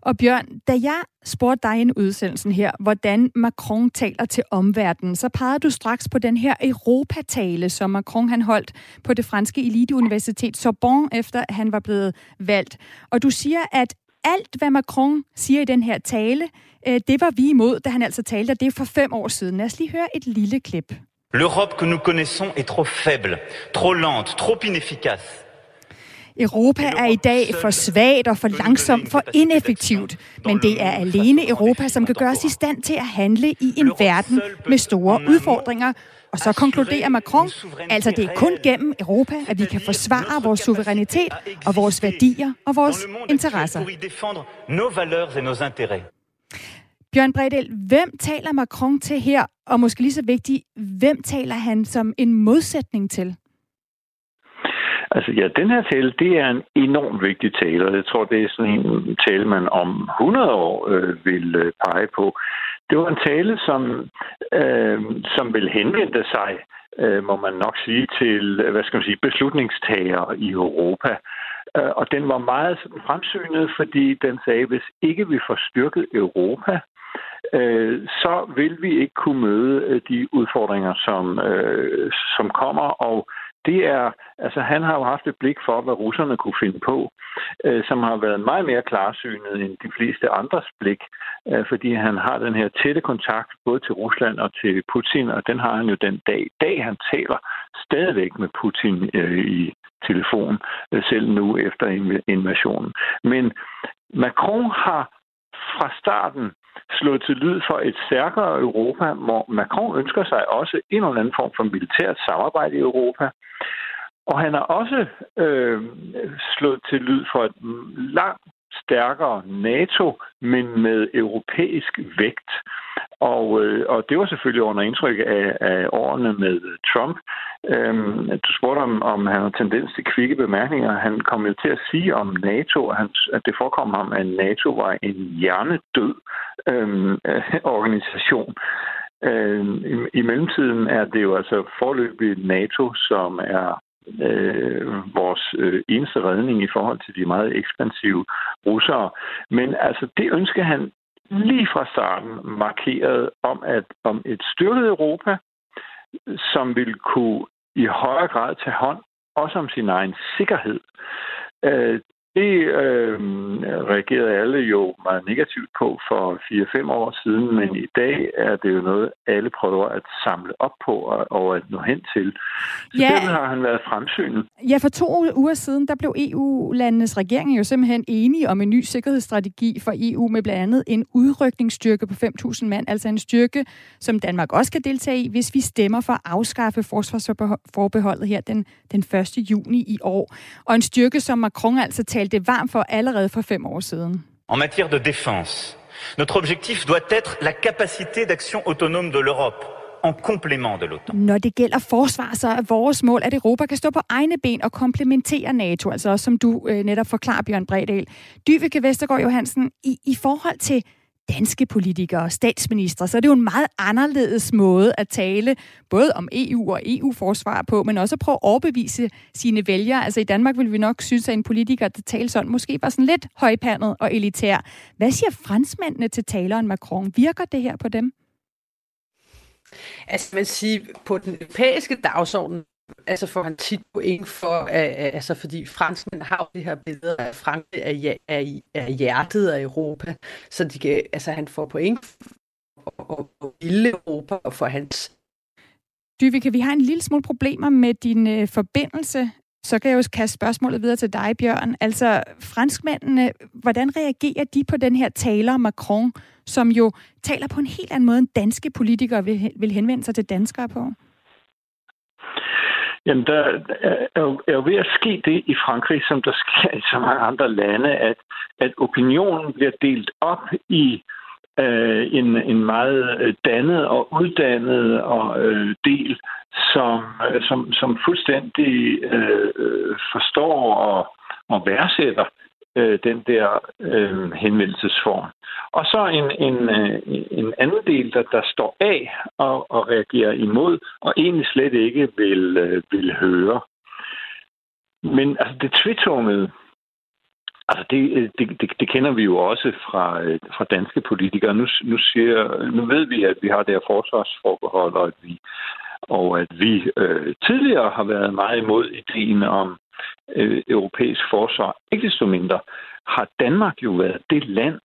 Og Bjørn, da jeg spurgte dig i en udsendelsen her, hvordan Macron taler til omverdenen, så pegede du straks på den her Europatale, som Macron han holdt på det franske eliteuniversitet Sorbonne, efter han var blevet valgt. Og du siger, at alt, hvad Macron siger i den her tale, øh, det var vi imod, da han altså talte, og det er for fem år siden. Lad os lige høre et lille klip. L'Europe que nous connaissons est trop faible, trop lente, trop inefficace. Europa er i dag for svagt og for langsomt, for ineffektivt. Men det er alene Europa, som kan gøre os i stand til at handle i en verden med store udfordringer. Og så konkluderer Macron, altså det er kun gennem Europa, at vi kan forsvare vores suverænitet og vores værdier og vores interesser. Bjørn Bredel, hvem taler Macron til her? Og måske lige så vigtigt, hvem taler han som en modsætning til? Altså ja, den her tale, det er en enormt vigtig tale, og jeg tror, det er sådan en tale, man om 100 år øh, vil øh, pege på. Det var en tale, som, øh, som vil henvende sig, øh, må man nok sige, til hvad skal man sige, beslutningstagere i Europa. Øh, og den var meget fremsynet, fordi den sagde, hvis ikke vi får styrket Europa, øh, så vil vi ikke kunne møde øh, de udfordringer, som, som kommer, og det er, altså han har jo haft et blik for, hvad russerne kunne finde på, øh, som har været meget mere klarsynet end de fleste andres blik, øh, fordi han har den her tætte kontakt både til Rusland og til Putin, og den har han jo den dag, dag han taler stadigvæk med Putin øh, i telefon, øh, selv nu efter invasionen. Men Macron har fra starten slået til lyd for et stærkere Europa, hvor Macron ønsker sig også en eller anden form for militært samarbejde i Europa. Og han har også øh, slået til lyd for et langt stærkere NATO, men med europæisk vægt. Og, øh, og det var selvfølgelig under indtryk af, af årene med Trump. Øhm, du spurgte om, om han har tendens til kvikke bemærkninger. Han kom jo til at sige om NATO, at, han, at det forekom ham, at NATO var en hjernedød øhm, organisation. Øhm, i, I mellemtiden er det jo altså forløbig NATO, som er øh, vores øh, eneste redning i forhold til de meget ekspansive russere. Men altså det ønske han lige fra starten markeret om, at om et styrket Europa, som vil kunne i højere grad tage hånd også om sin egen sikkerhed. Øh, det øh, reagerede alle jo meget negativt på for 4-5 år siden, men i dag er det jo noget, alle prøver at samle op på og, at nå hen til. Så ja. dermed har han været fremsynet. Ja, for to uger siden, der blev EU-landenes regering jo simpelthen enige om en ny sikkerhedsstrategi for EU med blandt andet en udrykningsstyrke på 5.000 mand, altså en styrke, som Danmark også kan deltage i, hvis vi stemmer for at afskaffe forsvarsforbeholdet her den, den 1. juni i år. Og en styrke, som Macron altså talte talte varmt for allerede for fem år siden. En matière de défense, notre objectif doit être la capacité d'action autonome de l'Europe en complément de l'OTAN. Når det gælder forsvar, så er vores mål, at Europa kan stå på egne ben og komplementere NATO, altså også som du øh, netop forklarer, Bjørn Bredal. Dyvike Vestergaard Johansen, i, i forhold til danske politikere og statsministre, så er det jo en meget anderledes måde at tale både om EU og EU-forsvar på, men også at prøve at overbevise sine vælgere. Altså i Danmark vil vi nok synes, at en politiker, der taler sådan, måske var sådan lidt højpandet og elitær. Hvad siger franskmændene til taleren Macron? Virker det her på dem? Altså man siger, på den europæiske dagsorden, altså får han tit point for, uh, altså fordi franskmænd har jo det her billede af Frankrig er, er, er hjertet af Europa, så de kan, altså han får point for at ville Europa og for hans Dyvike, vi har en lille smule problemer med din øh, forbindelse. Så kan jeg jo kaste spørgsmålet videre til dig, Bjørn. Altså, franskmændene, hvordan reagerer de på den her taler Macron, som jo taler på en helt anden måde, end danske politikere vil, vil henvende sig til danskere på? Jamen, der er jo, er jo ved at ske det i Frankrig, som der sker i så mange andre lande, at, at opinionen bliver delt op i øh, en, en meget øh, dannet og uddannet og øh, del, som, øh, som, som fuldstændig øh, øh, forstår og, og værdsætter øh, øh, den der øh, henvendelsesform. Og så en, en, øh, en anden del, der, der står af og, og reagerer imod, og egentlig slet ikke vil, øh, vil høre. Men altså, det tvitungede, altså det, øh, det, det, det kender vi jo også fra, øh, fra danske politikere. Nu, nu, siger, nu ved vi, at vi har det her forsvarsforbehold, og at vi, og at vi øh, tidligere har været meget imod ideen om øh, europæisk forsvar. Ikke desto mindre har Danmark jo været det land,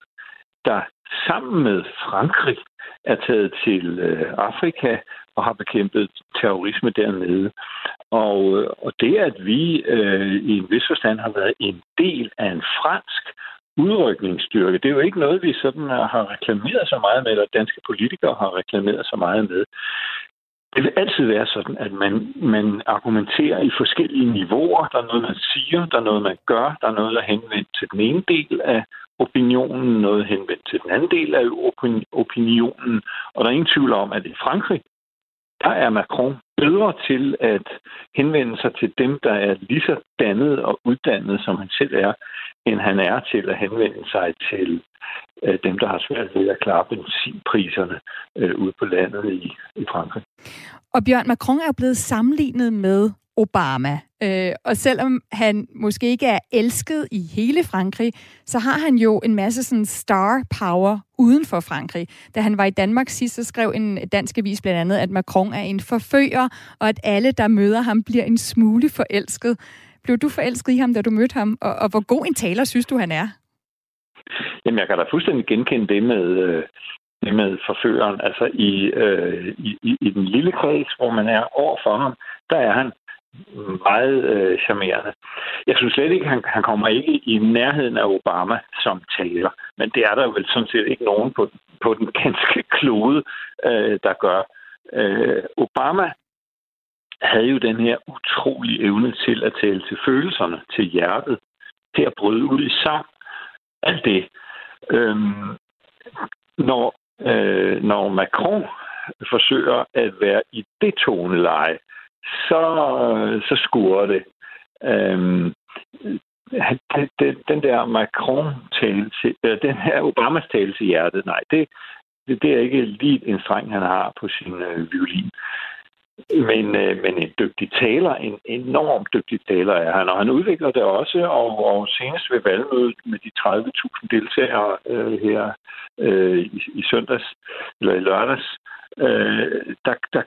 der sammen med Frankrig er taget til øh, Afrika og har bekæmpet terrorisme dernede. Og, øh, og det, at vi øh, i en vis forstand har været en del af en fransk udrykningsstyrke, det er jo ikke noget, vi sådan har reklameret så meget med, eller danske politikere har reklameret så meget med det vil altid være sådan, at man, man argumenterer i forskellige niveauer. Der er noget, man siger, der er noget, man gør, der er noget, der er henvendt til den ene del af opinionen, noget henvendt til den anden del af opinionen. Og der er ingen tvivl om, at i Frankrig, der er Macron bedre til at henvende sig til dem, der er lige så dannet og uddannet, som han selv er, end han er til at henvende sig til øh, dem, der har svært ved at klare benzinpriserne øh, ude på landet i, i Frankrig. Og Bjørn Macron er blevet sammenlignet med Obama. Øh, og selvom han måske ikke er elsket i hele Frankrig, så har han jo en masse sådan star power uden for Frankrig. Da han var i Danmark sidst, så skrev en dansk avis blandt andet, at Macron er en forfører, og at alle, der møder ham, bliver en smule forelsket. Blev du forelsket i ham, da du mødte ham? Og, og hvor god en taler synes du, han er? Jamen, jeg kan da fuldstændig genkende det med, øh, det med forføreren. Altså, i, øh, i, i den lille kreds, hvor man er over for ham, der er han meget øh, charmerende. Jeg synes slet ikke, han, han kommer ikke i nærheden af Obama som taler, men det er der vel sådan set ikke nogen på, på den ganske klode, øh, der gør. Øh, Obama havde jo den her utrolige evne til at tale til følelserne, til hjertet, til at bryde ud i sang. Alt det. Øhm, når, øh, når Macron forsøger at være i det toneleje, så, så skurer det. Øhm, den, den, den der Macron-tale til, øh, den her Obamas tale til hjertet, nej, det, det, det er ikke lige en streng, han har på sin øh, violin. Men, øh, men en dygtig taler, en enormt dygtig taler er han, og han udvikler det også, og, og senest ved valgmødet med de 30.000 deltagere øh, her øh, i, i søndags, eller i lørdags, øh, der, der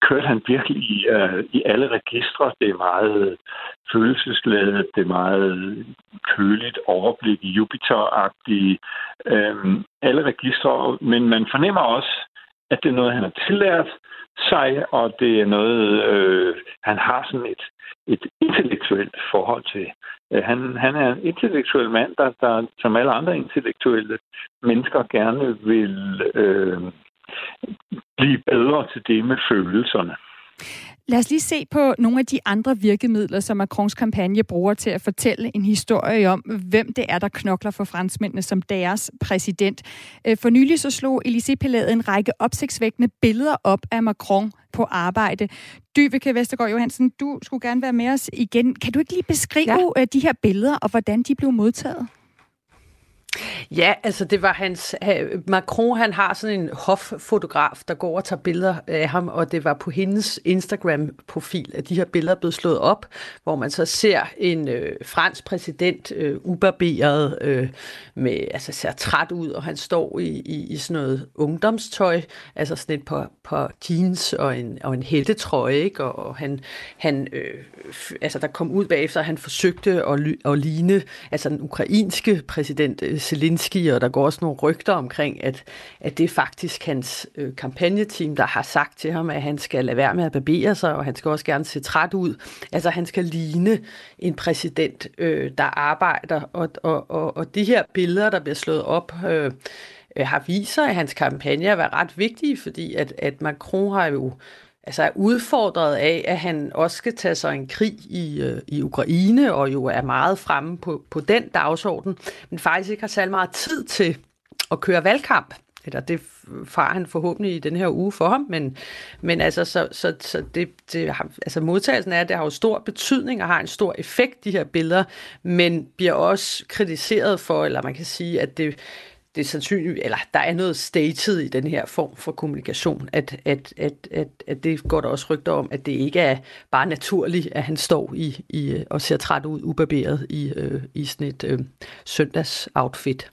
kørte han virkelig i, øh, i alle registre. Det er meget følelsesladet, det er meget køligt overblik, Jupiter-agtigt. Øh, alle registre, men man fornemmer også, at det er noget, han har tillært sig, og det er noget, øh, han har sådan et, et intellektuelt forhold til. Øh, han, han er en intellektuel mand, der, der som alle andre intellektuelle mennesker gerne vil øh, blive bedre til det med følelserne. Lad os lige se på nogle af de andre virkemidler, som Macrons kampagne bruger til at fortælle en historie om, hvem det er, der knokler for franskmændene som deres præsident. Øh, for nylig så slog Elysée Palæet en række opsigtsvækkende billeder op af Macron på arbejde. Dyveke Vestergaard Johansen, du skulle gerne være med os igen. Kan du ikke lige beskrive ja. Øh, de her billeder, og hvordan de blev modtaget? Ja, altså det var hans... Macron, han har sådan en hoffotograf, der går og tager billeder af ham, og det var på hendes Instagram-profil, at de her billeder blev slået op, hvor man så ser en øh, fransk præsident øh, ubarberet, øh, med, altså ser træt ud, og han står i, i, i sådan noget ungdomstøj, altså sådan et par, par jeans og en, og en heldetrøje, ikke? Og, og han, han øh, altså der kom ud bagefter, at han forsøgte at, at ligne altså den ukrainske præsident øh, Zelensky, og der går også nogle rygter omkring, at, at det er faktisk hans øh, kampagneteam, der har sagt til ham, at han skal lade være med at barbere sig, og han skal også gerne se træt ud. Altså han skal ligne en præsident, øh, der arbejder, og, og, og, og de her billeder, der bliver slået op, øh, øh har vist sig, at hans kampagne er ret vigtige, fordi at, at Macron har jo altså er udfordret af, at han også skal tage sig en krig i, øh, i Ukraine, og jo er meget fremme på, på den dagsorden, men faktisk ikke har særlig meget tid til at køre valgkamp. Eller det far han forhåbentlig i den her uge for ham, men, men altså, så, så, så det, det har, altså modtagelsen er, at det har jo stor betydning og har en stor effekt, de her billeder, men bliver også kritiseret for, eller man kan sige, at det, det er sandsynligt, eller der er noget stated i den her form for kommunikation, at, at, at, at, at det går der også rygter om, at det ikke er bare naturligt, at han står i, i øh, og ser træt ud, ubarberet i, øh, i sådan et øh, søndagsoutfit.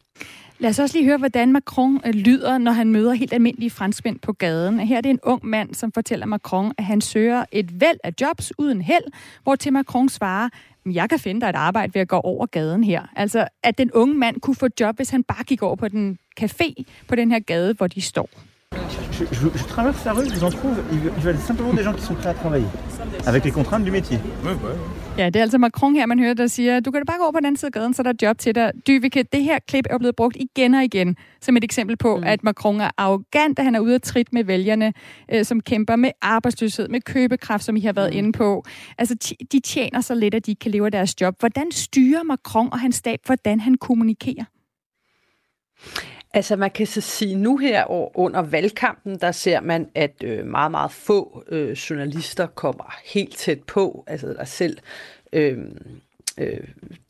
Lad os også lige høre, hvordan Macron øh, lyder, når han møder helt almindelige franskmænd på gaden. Her er det en ung mand, som fortæller Macron, at han søger et væld af jobs uden held, hvor til Macron svarer, jeg kan finde dig et arbejde ved at gå over gaden her. Altså, at den unge mand kunne få job, hvis han bare gik over på den café på den her gade, hvor de står. Je, je, je traverse la rue, je vous en trouve, ils veulent simplement des gens qui sont prêts à travailler, avec les contraintes du métier. Oui, oui. Ja, det er altså Macron her, man hører, der siger, du kan da bare gå over på den anden side af gaden, så der er job til dig. Dyvike, det her klip er blevet brugt igen og igen som et eksempel på, mm. at Macron er arrogant, at han er ude at trit med vælgerne, øh, som kæmper med arbejdsløshed, med købekraft, som I har været mm. inde på. Altså, de tjener så lidt, at de kan leve af deres job. Hvordan styrer Macron og hans stab, hvordan han kommunikerer? Altså man kan så sige, nu her under valgkampen, der ser man, at øh, meget, meget få øh, journalister kommer helt tæt på, altså der selv øh, Øh,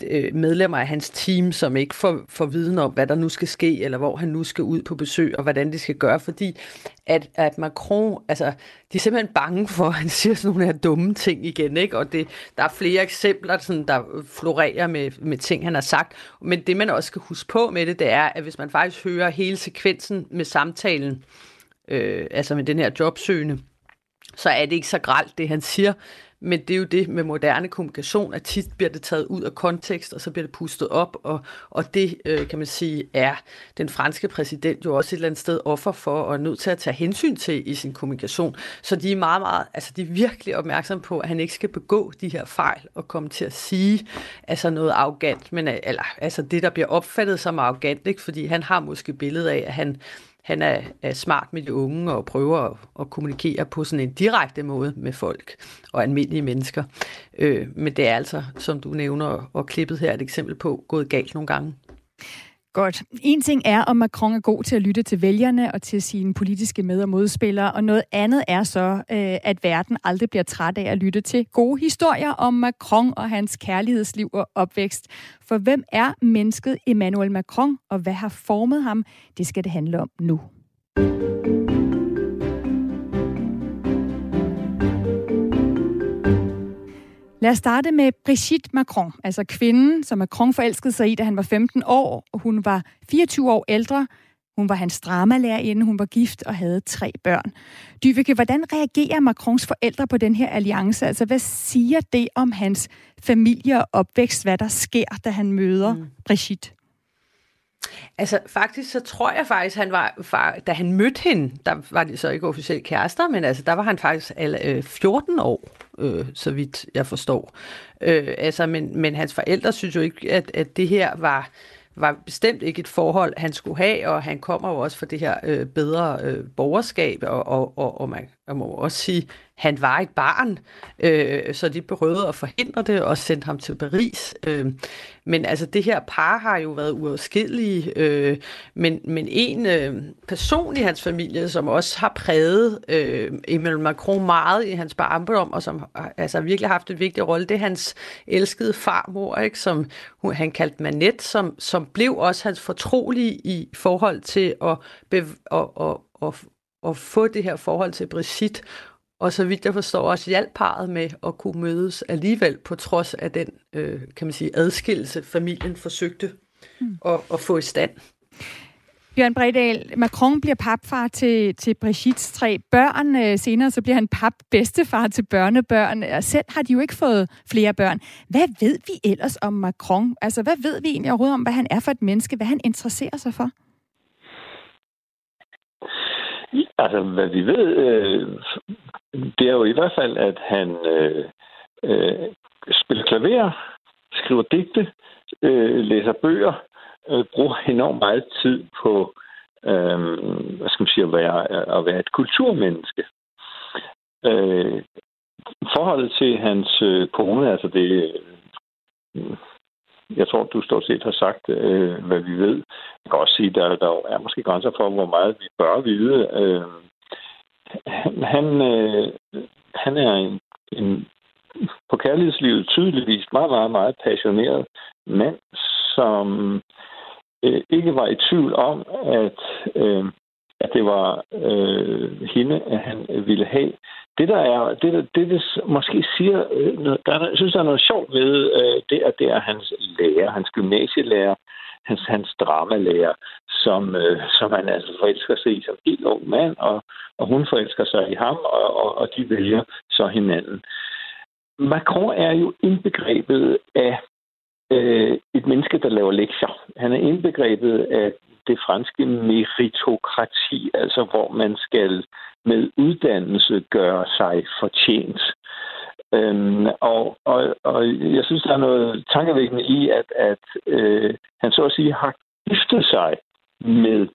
øh, medlemmer af hans team, som ikke får, får viden om, hvad der nu skal ske, eller hvor han nu skal ud på besøg, og hvordan det skal gøre, fordi at, at Macron, altså, de er simpelthen bange for, at han siger sådan nogle her dumme ting igen, ikke? Og det, der er flere eksempler, sådan, der florerer med, med ting, han har sagt. Men det, man også skal huske på med det, det er, at hvis man faktisk hører hele sekvensen med samtalen, øh, altså med den her jobsøgende, så er det ikke så gralt, det han siger, men det er jo det med moderne kommunikation, at tit bliver det taget ud af kontekst, og så bliver det pustet op, og, og det, øh, kan man sige, er den franske præsident jo også et eller andet sted offer for, og er nødt til at tage hensyn til i sin kommunikation. Så de er meget, meget, altså de er virkelig opmærksomme på, at han ikke skal begå de her fejl, og komme til at sige altså noget arrogant, men, øh, eller altså det, der bliver opfattet som arrogant, ikke? fordi han har måske billedet af, at han han er, er smart med de unge og prøver at, at kommunikere på sådan en direkte måde med folk og almindelige mennesker. Øh, men det er altså, som du nævner, og klippet her et eksempel på, gået galt nogle gange. Godt. En ting er, om Macron er god til at lytte til vælgerne og til sine politiske med- og modspillere, og noget andet er så, øh, at verden aldrig bliver træt af at lytte til gode historier om Macron og hans kærlighedsliv og opvækst. For hvem er mennesket Emmanuel Macron, og hvad har formet ham? Det skal det handle om nu. Lad os starte med Brigitte Macron, altså kvinden, som Macron forelskede sig i, da han var 15 år, og hun var 24 år ældre. Hun var hans dramalærerinde, hun var gift og havde tre børn. Dyvike, hvordan reagerer Macrons forældre på den her alliance? Altså, hvad siger det om hans familie og opvækst, hvad der sker, da han møder mm. Brigitte? Altså faktisk, så tror jeg faktisk, han var, var, da han mødte hende, der var de så ikke officielt kærester, men altså, der var han faktisk alle, øh, 14 år øh, så vidt jeg forstår. Øh, altså, men, men hans forældre synes jo ikke, at, at det her var var bestemt ikke et forhold, han skulle have, og han kommer jo også fra det her øh, bedre øh, borgerskab, og, og, og, og man, man må også sige, han var et barn, øh, så de prøvede at forhindre det og sendte ham til Paris. Øh, men altså, det her par har jo været uafskillige, øh, men, men en øh, person i hans familie, som også har præget øh, Emmanuel Macron meget i hans barndom, og som altså, virkelig har haft en vigtig rolle, det er hans elskede farmor, ikke, som han kaldte Manette, som, som blev også hans fortrolige i forhold til at, bev- og, og, og, at få det her forhold til Brigitte, og så vidt jeg forstår også hjalp parret med at kunne mødes alligevel, på trods af den, øh, kan man sige, adskillelse, familien forsøgte mm. at, at få i stand. Bjørn Bredal, Macron bliver papfar til, til Brigittes tre børn. Øh, senere så bliver han pap bedstefar til børnebørn. Og selv har de jo ikke fået flere børn. Hvad ved vi ellers om Macron? Altså, hvad ved vi egentlig overhovedet om, hvad han er for et menneske? Hvad han interesserer sig for? Altså, hvad vi ved, øh, det er jo i hvert fald, at han øh, øh, spiller klaver, skriver digte, øh, læser bøger, øh, bruger enormt meget tid på øh, hvad skal man sige, at være, at være et kulturmenneske. Øh, forholdet til hans øh, kone, altså det, øh, jeg tror, du stort set har sagt, øh, hvad vi ved. Jeg kan også sige, at der, der er måske grænser for, hvor meget vi bør vide. Øh, han, øh, han er en, en på kærlighedslivet tydeligvis meget, meget, meget passioneret mand, som øh, ikke var i tvivl om, at, øh, at det var øh, hende, at han ville have. Det, der er, det, der, det, der måske siger, øh, der, jeg synes, der er noget sjovt ved øh, det, at det er hans lærer, hans gymnasielærer, hans, hans dramalærer, som, øh, som han altså forelsker sig i som helt ung mand, og, og hun forelsker sig i ham, og, og, og de vælger så hinanden. Macron er jo indbegrebet af øh, et menneske, der laver lektier. Han er indbegrebet af det franske meritokrati, altså hvor man skal med uddannelse gøre sig fortjent. Øhm, og, og, og jeg synes, der er noget tankevækkende i, at, at øh, han så at sige har giftet sig med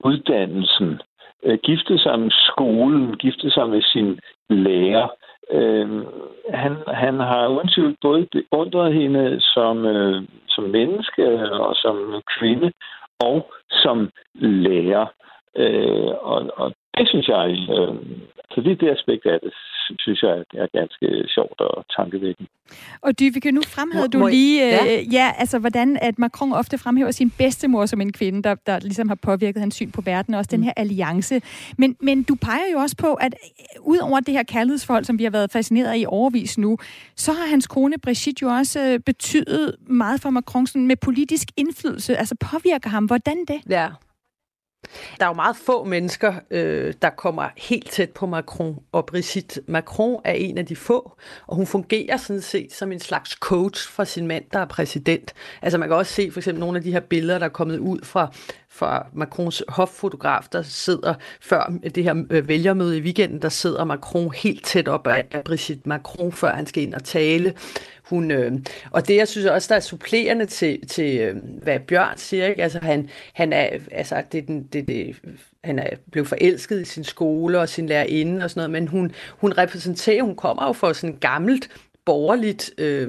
uddannelsen, øh, giftet sig med skolen, giftet sig med sin lærer. Øh, han, han har uden både beundret hende som, øh, som menneske og som kvinde og som lærer. Øh, og, og det synes jeg, øh, så det, det aspekt af det, synes jeg er ganske sjovt og tankevækkende. Og Dy, vi kan nu fremhæve du lige, øh, ja. ja, altså hvordan at Macron ofte fremhæver sin bedstemor som en kvinde, der, der ligesom har påvirket hans syn på verden, og også mm. den her alliance. Men, men du peger jo også på, at øh, ud over det her kærlighedsforhold, som vi har været fascineret af i overvis nu, så har hans kone Brigitte jo også øh, betydet meget for Macron sådan med politisk indflydelse, altså påvirker ham. Hvordan det? Ja. Der er jo meget få mennesker, øh, der kommer helt tæt på Macron, og Brigitte Macron er en af de få, og hun fungerer sådan set som en slags coach for sin mand, der er præsident. Altså man kan også se for eksempel nogle af de her billeder, der er kommet ud fra fra Macrons hoffotograf, der sidder før det her øh, vælgermøde i weekenden, der sidder Macron helt tæt op af Brigitte Macron, før han skal ind og tale. Hun, øh, og det, jeg synes også, der er supplerende til, til øh, hvad Bjørn siger, ikke? Altså, han, han er, altså, det, det, det, det, han er blevet forelsket i sin skole og sin lærerinde og sådan noget, men hun, hun repræsenterer, hun kommer jo fra sådan gammelt borgerligt øh,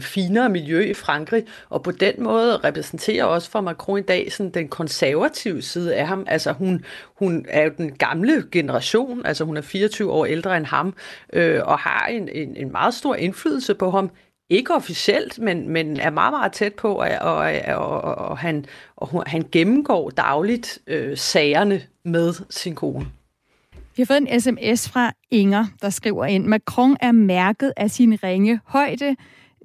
finere miljø i Frankrig, og på den måde repræsenterer også for Macron i dag sådan den konservative side af ham. Altså hun, hun er jo den gamle generation, altså hun er 24 år ældre end ham, øh, og har en, en, en meget stor indflydelse på ham, ikke officielt, men, men er meget, meget tæt på, og, og, og, og, han, og han gennemgår dagligt øh, sagerne med sin kone. Vi har fået en sms fra Inger, der skriver ind, Macron er mærket af sin ringe højde.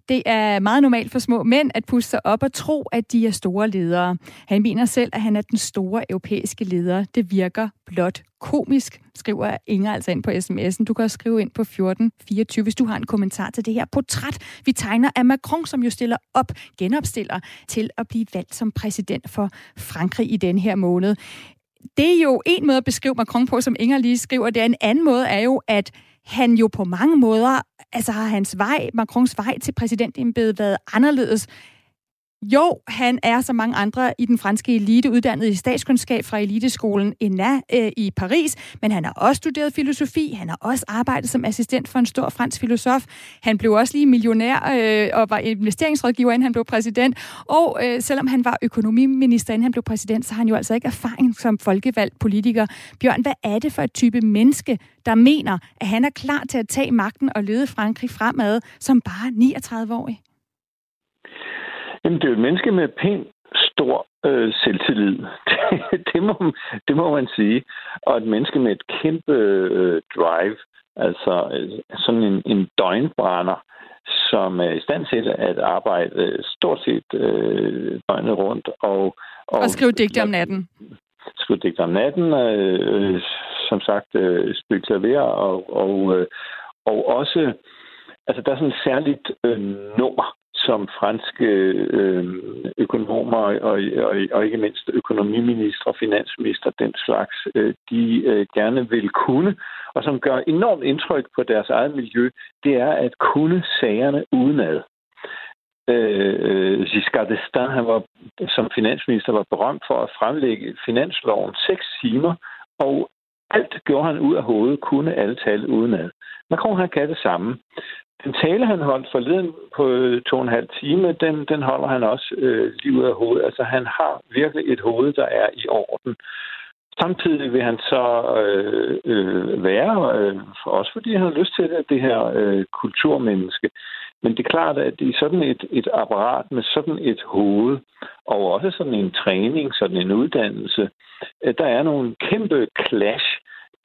Det er meget normalt for små mænd at puste sig op og tro, at de er store ledere. Han mener selv, at han er den store europæiske leder. Det virker blot komisk, skriver Inger altså ind på sms'en. Du kan også skrive ind på 1424, hvis du har en kommentar til det her portræt, vi tegner af Macron, som jo stiller op, genopstiller til at blive valgt som præsident for Frankrig i den her måned. Det er jo en måde at beskrive Macron på, som Inger lige skriver. Det er en anden måde er jo, at han jo på mange måder, altså har hans vej, Macrons vej til præsidentembedet været anderledes. Jo, han er som mange andre i den franske elite uddannet i statskundskab fra eliteskolen ENA øh, i Paris, men han har også studeret filosofi, han har også arbejdet som assistent for en stor fransk filosof. Han blev også lige millionær øh, og var investeringsrådgiver, inden han blev præsident. Og øh, selvom han var økonomiminister, inden han blev præsident, så har han jo altså ikke erfaring som folkevalgt politiker. Bjørn, hvad er det for et type menneske, der mener, at han er klar til at tage magten og lede Frankrig fremad som bare 39-årig? Jamen, det er jo et menneske med pænt stor øh, selvtillid. Det, det, må, det må man sige. Og et menneske med et kæmpe øh, drive. Altså øh, sådan en, en døgnbrænder, som er i stand til at arbejde øh, stort set øh, døgnet rundt. Og, og, og skrive digte om natten. Skrive digte om natten. Øh, som sagt, øh, spille klaver og, og, øh, og også... Altså, der er sådan et særligt øh, nummer, som franske øh, økonomer og, og, og ikke mindst økonomiminister og finansminister, den slags, øh, de øh, gerne vil kunne, og som gør enormt indtryk på deres eget miljø, det er at kunne sagerne udenad. Øh, Giscard d'Estaing, han var som finansminister var berømt for at fremlægge finansloven seks timer, og alt gjorde han ud af hovedet, kunne alle tale udenad. Macron han kan det samme. Den tale, han holdt forleden på øh, to og en halv time, den, den holder han også øh, lige ud af hovedet. Altså, han har virkelig et hoved, der er i orden. Samtidig vil han så øh, øh, være, øh, også fordi han har lyst til det, det her øh, kulturmenneske. Men det er klart, at i sådan et, et apparat med sådan et hoved, og også sådan en træning, sådan en uddannelse, øh, der er nogle kæmpe clash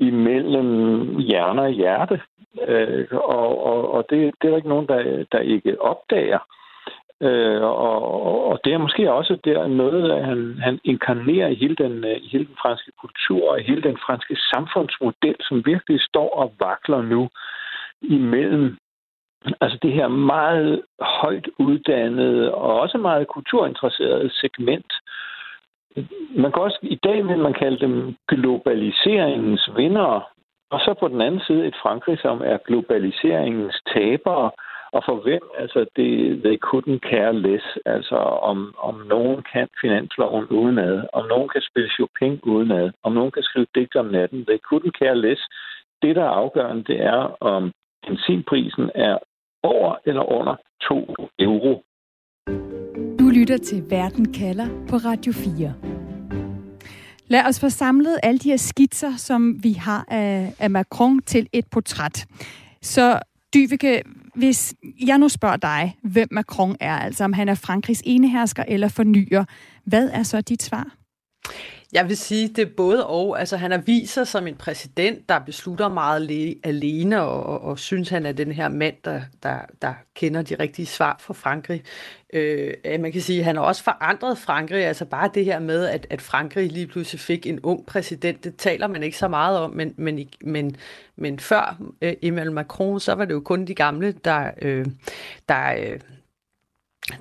imellem hjerne og hjerte. Øh, og og, og det, det er der ikke nogen, der, der ikke opdager. Øh, og, og det er måske også der noget, at han, han inkarnerer i hele, den, øh, i hele den franske kultur og i hele den franske samfundsmodel, som virkelig står og vakler nu imellem altså det her meget højt uddannede og også meget kulturinteresserede segment, man kan også, i dag vil man kalde dem globaliseringens vindere, og så på den anden side et Frankrig, som er globaliseringens tabere, og for hvem, altså det, they couldn't care less, altså om, om nogen kan finansloven udenad, om nogen kan spille Chopin udenad, om nogen kan skrive digt om natten, they couldn't care less. Det, der er afgørende, det er, om benzinprisen er over eller under 2 euro lytter til Verden kalder på Radio 4. Lad os få samlet alle de her skitser, som vi har af, af Macron til et portræt. Så Dyveke, hvis jeg nu spørger dig, hvem Macron er, altså om han er Frankrigs enehersker eller fornyer, hvad er så dit svar? Jeg vil sige, det er både og. Altså, han har vist sig som en præsident, der beslutter meget alene, og, og, og synes, han er den her mand, der, der, der kender de rigtige svar for Frankrig. Øh, man kan sige, at han har også forandret Frankrig. Altså bare det her med, at, at Frankrig lige pludselig fik en ung præsident, det taler man ikke så meget om, men, men, men, men før øh, Emmanuel Macron, så var det jo kun de gamle, der, øh, der øh,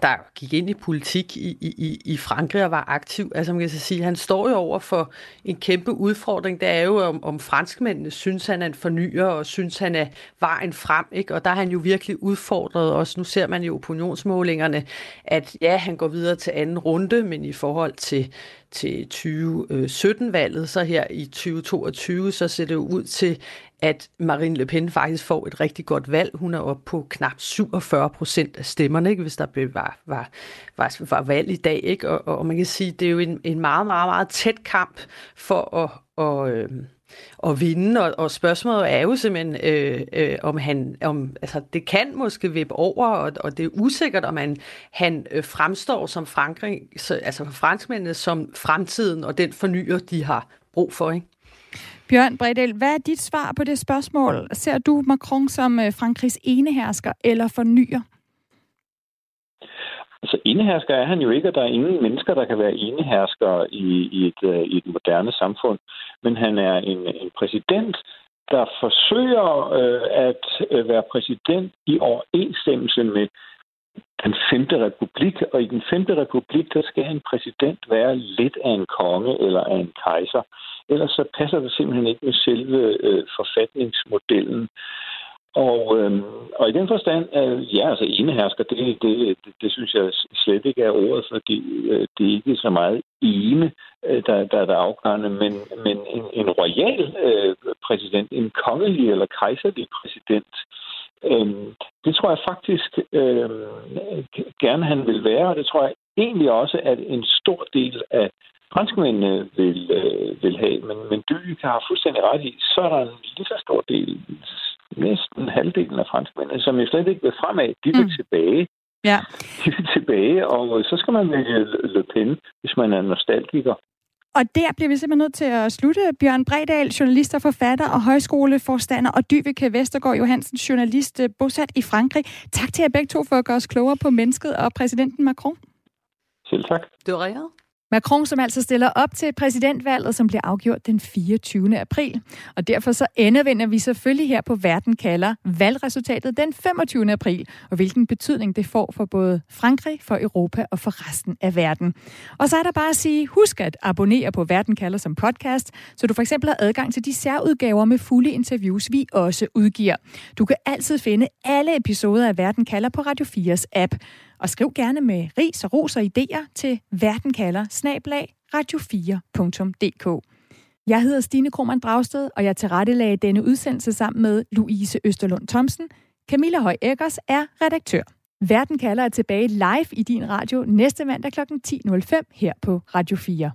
der gik ind i politik i, i, i Frankrig og var aktiv. Altså man kan så sige, han står jo over for en kæmpe udfordring. Det er jo, om, om franskmændene synes, han er en fornyer, og synes, han er vejen frem. Ikke? Og der er han jo virkelig udfordret også. Nu ser man jo opinionsmålingerne, at ja, han går videre til anden runde, men i forhold til, til 2017-valget, øh, så her i 2022, så ser det ud til, at Marine Le Pen faktisk får et rigtig godt valg. Hun er oppe på knap 47 procent af stemmerne, ikke? hvis der var, var, var, var valg i dag. Ikke? Og, og man kan sige, det er jo en, en meget, meget, meget tæt kamp for at, og, øh, at vinde, og, og spørgsmålet er jo simpelthen, øh, øh, om han, om, altså det kan måske vippe over, og, og det er usikkert, om han, han øh, fremstår som Frankrig, så, altså for franskmændene som fremtiden, og den fornyer, de har brug for, ikke? Bjørn Bredel, hvad er dit svar på det spørgsmål? Ser du Macron som øh, Frankrigs enehersker eller fornyer? Altså enehersker er han jo ikke, og der er ingen mennesker, der kan være enehersker i, i, et, øh, i et moderne samfund. Men han er en, en præsident, der forsøger øh, at øh, være præsident i overensstemmelse med den femte republik, og i den femte republik, der skal en præsident være lidt af en konge eller af en kejser. Ellers så passer det simpelthen ikke med selve øh, forfatningsmodellen. Og, øh, og i den forstand, øh, ja, altså enehersker, det, det, det, det synes jeg slet ikke er ordet, fordi øh, det er ikke så meget ene, øh, der, der, der er afgørende, men, men en, en royal øh, præsident, en kongelig eller kejserlig præsident, øh, det tror jeg faktisk øh, gerne han vil være, og det tror jeg egentlig også, at en stor del af franskmændene vil, øh, vil have. Men, men Dyk har fuldstændig ret i, så er der en lige så stor del, næsten halvdelen af franskmændene, som jo slet ikke vil fremad. De vil mm. tilbage. Ja. De vil tilbage, og så skal man vælge Le Pen, hvis man er nostalgiker. Og der bliver vi simpelthen nødt til at slutte. Bjørn Bredal, journalist og forfatter og højskoleforstander, og Dyvike Vestergaard Johansen, journalist øh, bosat i Frankrig. Tak til jer begge to for at gøre os klogere på mennesket og præsidenten Macron. Selv tak. Det var ringet. Macron, som altså stiller op til præsidentvalget, som bliver afgjort den 24. april. Og derfor så endevender vi selvfølgelig her på Verden kalder valgresultatet den 25. april, og hvilken betydning det får for både Frankrig, for Europa og for resten af verden. Og så er der bare at sige, husk at abonnere på Verden kalder som podcast, så du for eksempel har adgang til de særudgaver med fulde interviews, vi også udgiver. Du kan altid finde alle episoder af Verden kalder på Radio 4's app. Og skriv gerne med ris og ros og idéer til verdenkalder snablag radio4.dk. Jeg hedder Stine Krohmann Dragsted, og jeg tilrettelagde denne udsendelse sammen med Louise Østerlund Thomsen. Camilla Høj Eggers er redaktør. Verden kalder er tilbage live i din radio næste mandag kl. 10.05 her på Radio 4.